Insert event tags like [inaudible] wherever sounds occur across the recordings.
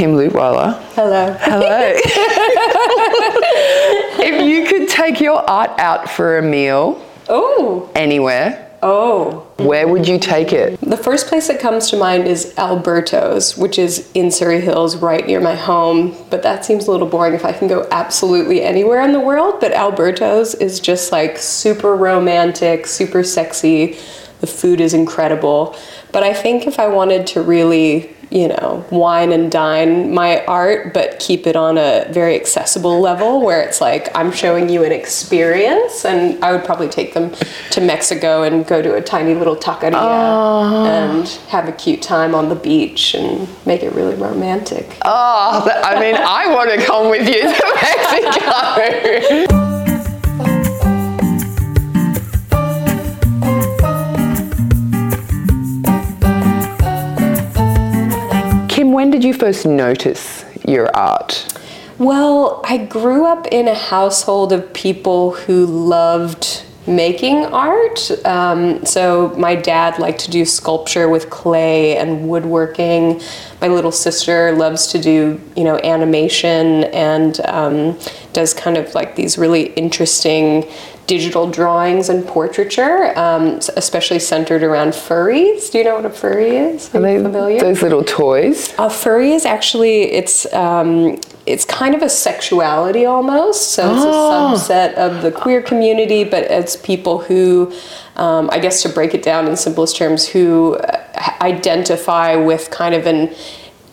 Kim Leutwyler. Hello. Hello. [laughs] if you could take your art out for a meal Oh. anywhere, Oh. where would you take it? The first place that comes to mind is Alberto's, which is in Surry Hills, right near my home. But that seems a little boring if I can go absolutely anywhere in the world. But Alberto's is just like super romantic, super sexy. The food is incredible. But I think if I wanted to really, you know, wine and dine my art, but keep it on a very accessible level where it's like I'm showing you an experience, and I would probably take them to Mexico and go to a tiny little taqueria ah. and have a cute time on the beach and make it really romantic. Oh, I mean, I want to come with you to [laughs] Mexico. When did you first notice your art? Well, I grew up in a household of people who loved making art. Um, so my dad liked to do sculpture with clay and woodworking. My little sister loves to do, you know, animation and um, does kind of like these really interesting digital drawings and portraiture, um, especially centered around furries. Do you know what a furry is? Are, you familiar? Those little toys. A furry is actually it's um, it's kind of a sexuality almost. So it's Oh. a subset of the queer community, but it's people who, um, I guess, to break it down in simplest terms, who uh, identify with kind of an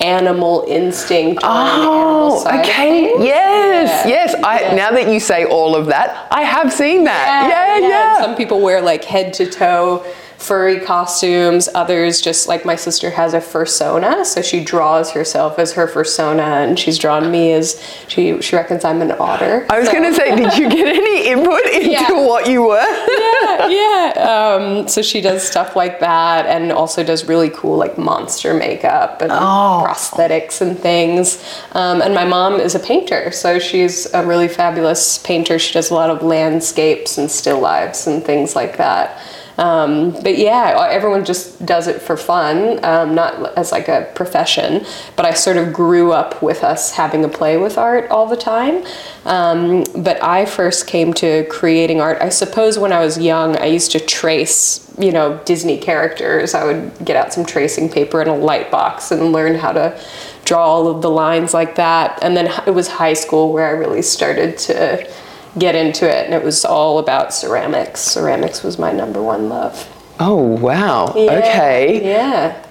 animal instinct an animal Oh, okay. Yes, Yeah. yes. I Yeah. now that you say all of that, I have seen that. Yeah, yeah. And Some people wear like head to toe furry costumes. Others just like my sister has a fursona, so she draws herself as her fursona, and she's drawn me as she she reckons I'm an otter. I was So- going to say, did you get any input [laughs] into Yeah. what you were? yeah, [laughs] yeah. Um, so she does stuff like that, and also does really cool like monster makeup and Oh. prosthetics and things. Um, and my mom is a painter, so she's a really fabulous painter. She does a lot of landscapes and still lifes and things like that. Um, but yeah, everyone just does it for fun, um, not as like a profession. But I sort of grew up with us having a play with art all the time. Um, but I first came to creating art, I suppose, when I was young. I used to trace, you know, Disney characters. I would get out some tracing paper and a light box and learn how to draw all of the lines like that. And then it was high school where I really started to get into it, and it was all about ceramics. Ceramics was my number one love. Oh, wow. Yeah, Okay. Yeah.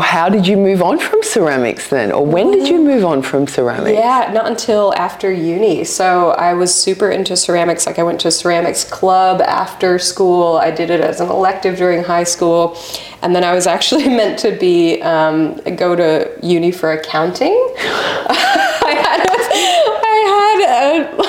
How did you move on from ceramics then? Or when did you move on from ceramics? Yeah, not until after uni. So I was super into ceramics. Like I went to a ceramics club after school. I did it as an elective during high school, and then I was actually [laughs] meant to be um, go to uni for accounting. [laughs] I had a, I had a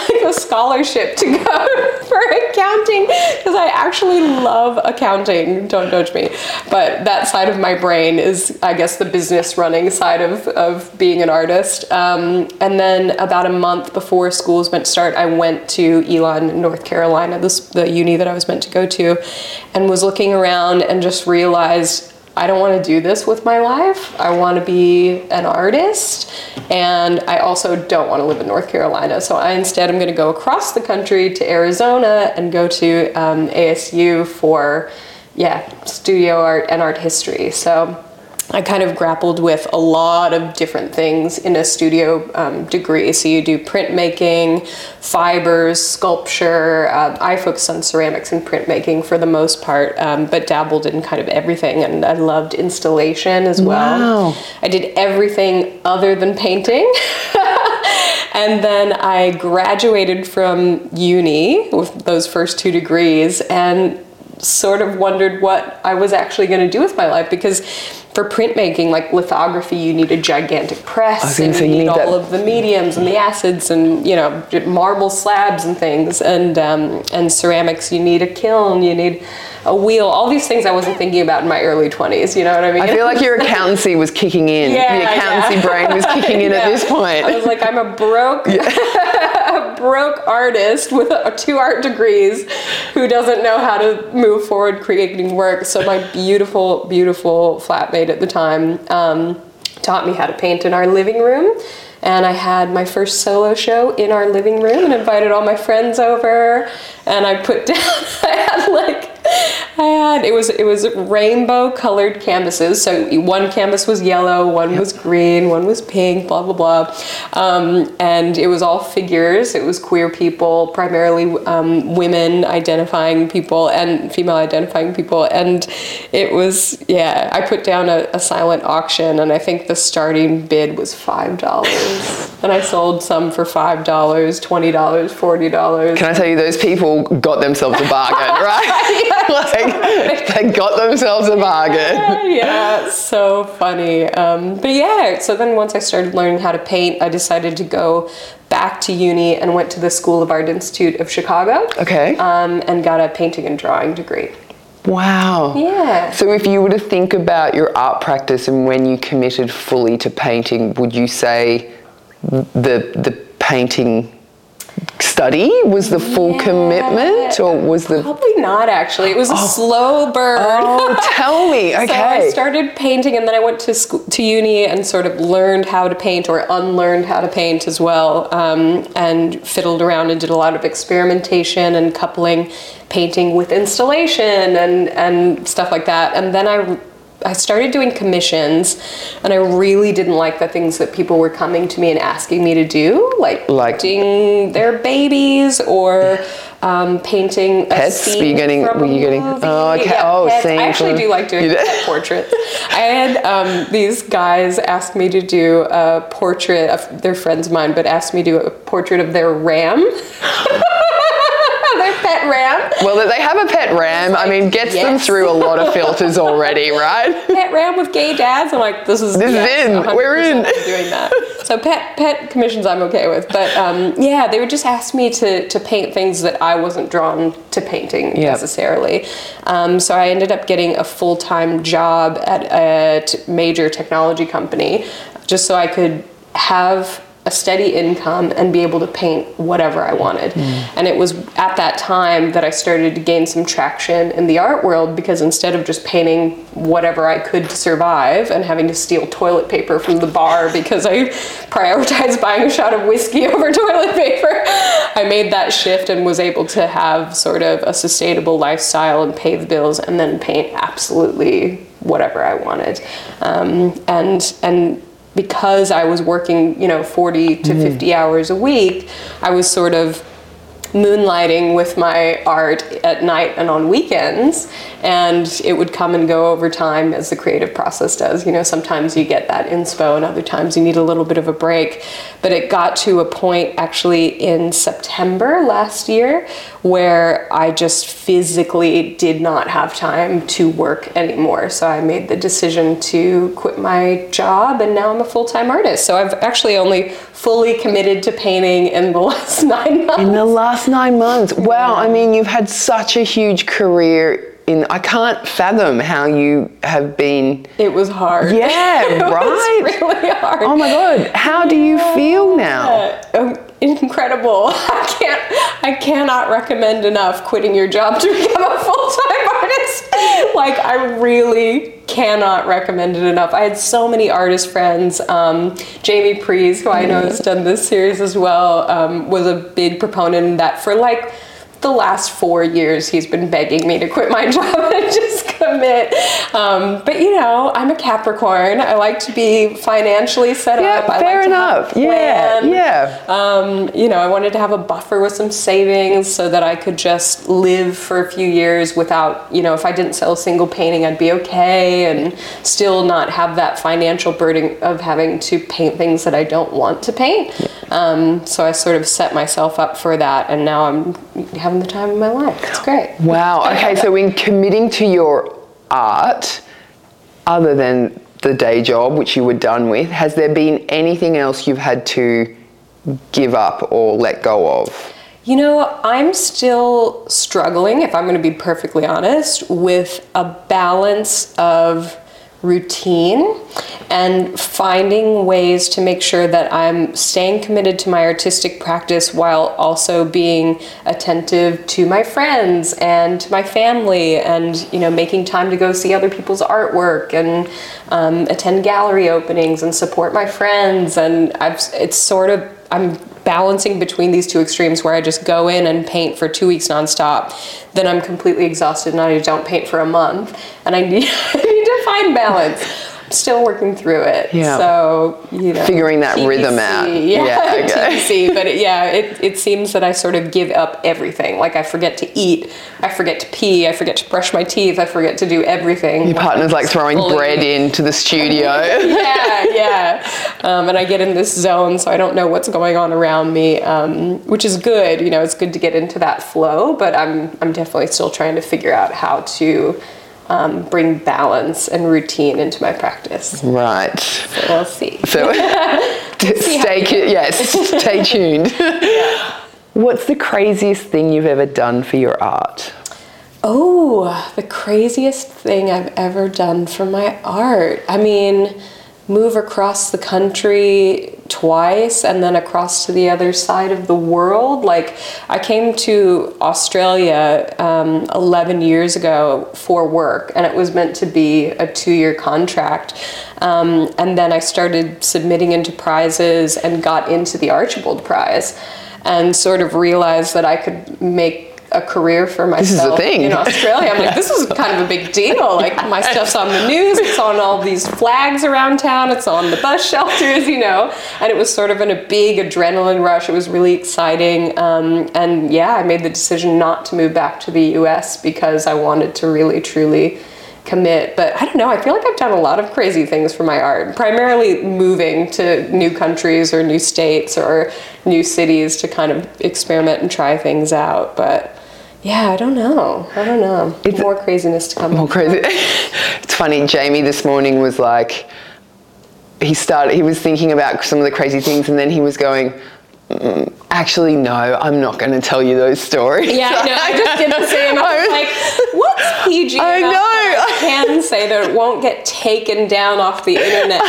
scholarship to go [laughs] for accounting because I actually love accounting. Don't judge me, but that side of my brain is, I guess, the business running side of, of being an artist. Um, and then about a month before schools went to start, I went to Elon, North Carolina, this the uni that I was meant to go to, and was looking around and just realized I don't want to do this with my life. I want to be an artist, and I also don't want to live in North Carolina. So I instead am going to go across the country to Arizona and go to um, ASU for, yeah, studio art and art history. So I kind of grappled with a lot of different things in a studio um, degree. So you do printmaking, fibers, sculpture. Um, I focused on ceramics and printmaking for the most part, um, but dabbled in kind of everything. And I loved installation as well. Wow. I did everything other than painting. [laughs] and then I graduated from uni with those first two degrees and sort of wondered what I was actually going to do with my life because for printmaking, like lithography, you need a gigantic press and you need, all that- of the mediums and the acids and you know marble slabs and things and um, and ceramics. You need a kiln, you need a wheel. All these things I wasn't thinking about in my early twenties. You know what I mean? I feel like your accountancy was kicking in. [laughs] Yeah, the accountancy yeah. brain was kicking in at [laughs] this point. I was like, I'm a broke, [laughs] a broke artist with two art degrees who doesn't know how to move forward creating work. So my beautiful, beautiful flatmate at the time. Um, taught me how to paint in our living room. And I had my first solo show in our living room and invited all my friends over. And I put [laughs] down, I had like, I had it was it was rainbow colored canvases. So one canvas was yellow, one was green, one was pink, blah blah blah, um, and it was all figures. It was queer people, primarily um, women identifying people and female identifying people, and it was yeah. I put down a, a silent auction, and I think the starting bid was five dollars, [laughs] and I sold some for five dollars, twenty dollars, forty dollars. Can I tell you, those people got themselves a bargain, [laughs] right? [laughs] like, they got themselves a bargain. [laughs] yeah, so funny. Um, but yeah, so then once I started learning how to paint, I decided to go back to uni and went to the School of Art Institute of Chicago. Okay. Um, and got a painting and drawing degree. Wow. Yeah. So if you were to think about your art practice and when you committed fully to painting, would you say the the painting study was the full Yeah. commitment or was the Probably not actually. It was a slow burn. Oh, tell me. Okay. [laughs] So I started painting, and then I went to school, to uni and sort of learned how to paint or unlearned how to paint as well, um, and fiddled around and did a lot of experimentation and coupling painting with installation and and stuff like that. And then I. I started doing commissions, and I really didn't like the things that people were coming to me and asking me to do, like, Like- painting their babies or um, painting a Pets? Were you getting- were you getting- oh, okay. Yeah, Oh, pets. I actually do like doing pet portraits. I had um, these guys ask me to do a portrait of their friends of mine, but asked me to do a portrait of their ram, their pet ram. Well, they have a pet ram. I mean, gets them through a lot of filters already, [laughs] right? pet ram with gay dads. I'm like, this is This is yes, in. 100% We're in. doing that. So pet pet commissions I'm okay with, but um, yeah, they would just ask me to to paint things that I wasn't drawn to painting Yep. necessarily. Um, so I ended up getting a full time job at a t- major technology company, just so I could have a steady income and be able to paint whatever I wanted. And it was at that time that I started to gain some traction in the art world because instead of just painting whatever I could to survive and having to steal toilet paper from the bar because I [laughs] prioritized buying a shot of whiskey [laughs] over toilet paper, I made that shift and was able to have sort of a sustainable lifestyle and pay the bills and then paint absolutely whatever I wanted. Um, and and because I was working, you know, 40 to mm-hmm. 50 hours a week, I was sort of moonlighting with my art at night and on weekends and it would come and go over time as the creative process does. You know sometimes you get that inspo and other times you need a little bit of a break. But it got to a point actually in September last year where I just physically did not have time to work anymore. So I made the decision to quit my job and now I'm a full-time artist. So I've actually only fully committed to painting in the [laughs] last 9 months In the last nine months. Wow, I mean, you've had such a huge career in. I can't fathom how you have been. It was hard. Yeah, [laughs] it right. Was really hard. Oh my God, how do you feel now? Um, incredible. [laughs] I can't. I cannot recommend enough quitting your job to become a full-time artist. [laughs] like I really cannot recommend it enough. I had so many artist friends. Um, Jamie Preisz, who I know has done this series as well, um, was a big proponent that for like the last four years he's been begging me to quit my [laughs] job and just commit um, but you know i'm a capricorn. I like to be financially set Yeah, up. I fair like to enough. Yeah, yeah. um, you know i wanted to have a buffer with some savings so that i could just live for a few years without you know if i didn't sell a single painting i'd be okay and still not have that financial burden of having to paint things that i don't want to paint. Um, so i sort of set myself up for that and now i'm having the time of my life. It's great. Wow. Okay, so in committing to your art, other than the day job, which you were done with, has there been anything else you've had to give up or let go of? You know, I'm still struggling, if I'm going to be perfectly honest, with a balance of routine and finding ways to make sure that I'm staying committed to my artistic practice while also being attentive to my friends and to my family and you know making time to go see other people's artwork and um, attend gallery openings and support my friends. And I've it's sort of I'm balancing between these two extremes where I just go in and paint for two weeks nonstop, then I'm completely exhausted and I don't paint for a month, and I need, [laughs] I need to find balance. I'm still working through it. Yeah. So you know, Figuring that rhythm out. Yeah, Yeah, okay. TBC. But it, yeah, it, it seems that I sort of give up everything. Like I forget to eat, I forget to pee, I forget to brush my teeth, I forget to do everything. Your partner's like throwing Fully- bread into the studio. [laughs] yeah, yeah. Um, and I get in this zone, so I don't know what's going on around me, um, which is good. You know, it's good to get into that flow, but I'm I'm definitely still trying to figure out how to um, bring balance and routine into my practice. right. So we'll see. So [laughs] [laughs] stay cu- yes, stay [laughs] tuned. What's the craziest thing you've ever done for your art? Oh, the craziest thing I've ever done for my art. I mean, move across the country twice and then across to the other side of the world. Like, I came to Australia um, 11 years ago for work, and it was meant to be a two year contract. Um, and then I started submitting into prizes and got into the Archibald Prize and sort of realized that I could make a career for is myself a thing. in Australia. I'm like, this is kind of a big deal. Like [laughs] my stuff's on the news, it's on all these flags around town, it's on the bus [laughs] shelters, you know. And it was sort of in a big adrenaline rush. It was really exciting. Um, and yeah, I made the decision not to move back to the US because I wanted to really truly commit. But I don't know, I feel like I've done a lot of crazy things for my art, primarily moving to new countries or new states or new cities to kind of experiment and try things out. But yeah, I don't know. I don't know. It's More craziness to come. More crazy. [laughs] it's funny. Jamie this morning was like, he started. He was thinking about some of the crazy things, and then he was going. "Mm, Actually, no, I'm not going to tell you those stories. Yeah, I. I just did the same. I was like, what's PG [gasps] I know. I can say that it won't get taken down off the [laughs] internet?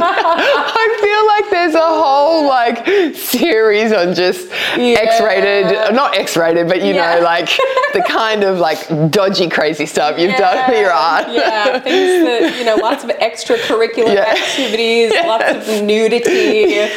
[laughs] I feel like there's a whole like series on just Yeah. X-rated, not X-rated, but you Yeah. know, like the [laughs] kind of like dodgy, crazy stuff you've done with your art. Yeah, things that, you know, lots of extracurricular Yeah. activities, [laughs] lots of nudity.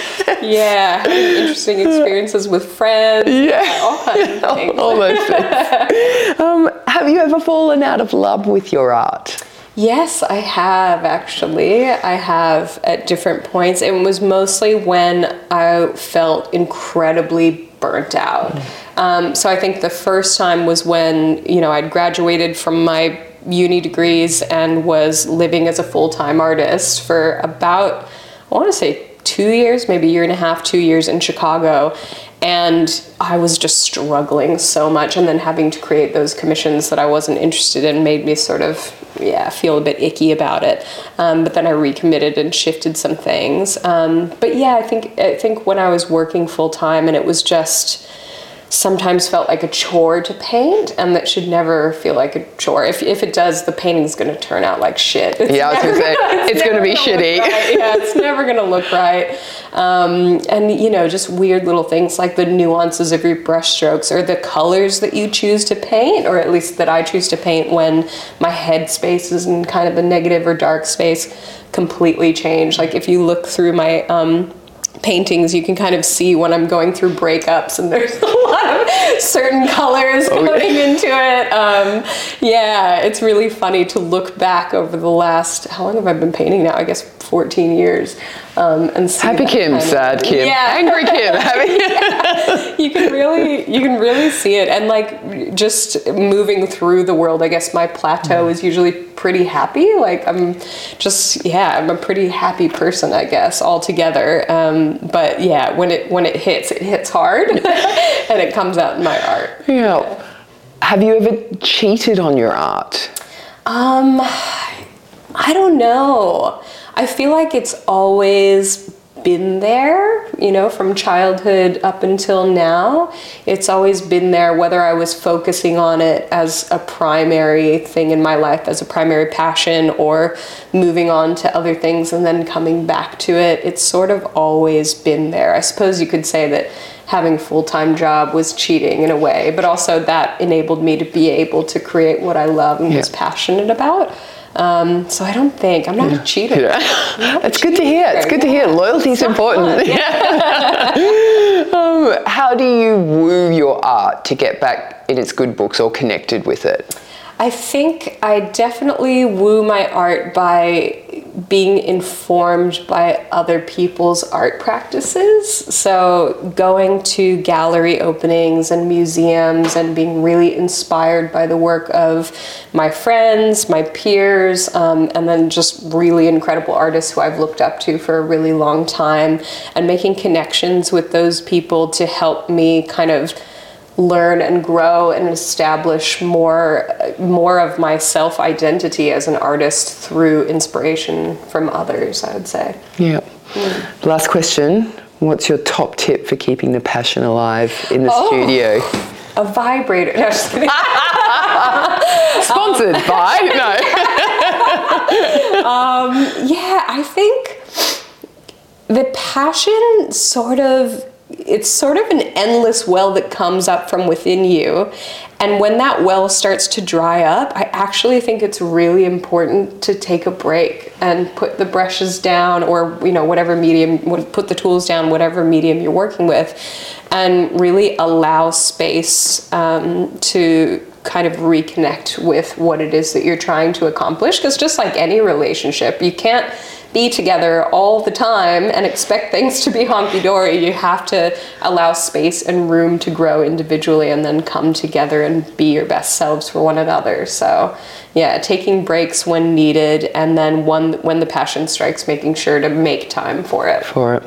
Yeah, interesting experiences with friends. Yeah. all kinds of things. All those things. Um, have you ever fallen out of love with your art? Yes, I have actually. I have at different points. It was mostly when I felt incredibly burnt out. Um, so I think the first time was when, you know, I'd graduated from my uni degrees and was living as a full time artist for about, I want to say, two years, maybe a year and a half, two years in Chicago. And I was just struggling so much. And then having to create those commissions that I wasn't interested in made me sort of, yeah, feel a bit icky about it. Um, but then I recommitted and shifted some things. Um, but yeah, I think, I think when I was working full time and it was just, sometimes felt like a chore to paint and that should never feel like a chore if, if it does the painting's going to turn out like shit It's Yeah, I was gonna never say, it's gonna never be look shitty. right. yeah it's never going to look right um, and you know just weird little things like the nuances of your brush strokes or the colors that you choose to paint or at least that i choose to paint when my head space is in kind of a negative or dark space completely change like if you look through my um, paintings you can kind of see when i'm going through breakups and there's [laughs] a lot of certain colors Oh, coming into it. Um, yeah it's really funny to look back over the last how long have i been painting now? I guess 14 years um, and Happy Kim, kind of- sad Kim, yeah. Angry Kim. [laughs] Happy- you can really you can really see it. And like just moving through the world i guess my plateau is usually pretty happy. Like i'm just yeah i'm a pretty happy person i guess altogether. Um, but yeah when it when it hits it hits hard [laughs] and it comes out in my art. Yeah. Have you ever cheated on your art? Um, I don't know. I feel like it's always been there, you know, from childhood up until now. It's always been there, whether I was focusing on it as a primary thing in my life, as a primary passion, or moving on to other things and then coming back to it. It's sort of always been there. I suppose you could say that having a full-time job was cheating in a way, but also that enabled me to be able to create what I love and was passionate about. Um, so I don't think I'm not a cheater. [laughs] It's good to hear. It's good to hear. Loyalty is important. [laughs] um, how do you woo your art to get back in its good books or connected with it? I think I definitely woo my art by being informed by other people's art practices. So, going to gallery openings and museums and being really inspired by the work of my friends, my peers, um, and then just really incredible artists who I've looked up to for a really long time, and making connections with those people to help me kind of learn and grow and establish more more of my self identity as an artist through inspiration from others i would say Yeah. Mm. Last question. What's your top tip for keeping the passion alive in the Oh. studio? a vibrator no, just kidding. [laughs] Sponsored by? No. [laughs] Um, yeah i think the passion sort of it's sort of an endless well that comes up from within you. And when that well starts to dry up i actually think it's really important to take a break and put the brushes down or you know whatever medium put the tools down whatever medium you're working with and really allow space um, to kind of reconnect with what it is that you're trying to accomplish. Because just like any relationship you can't be together all the time and expect things to be honky dory. You have to allow space and room to grow individually and then come together and be your best selves for one another. So, yeah, taking breaks when needed and then one when the passion strikes, making sure to make time for it. For it.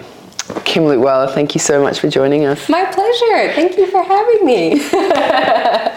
Kim Leutwyler, thank you so much for joining us. My pleasure. Thank you for having me. [laughs]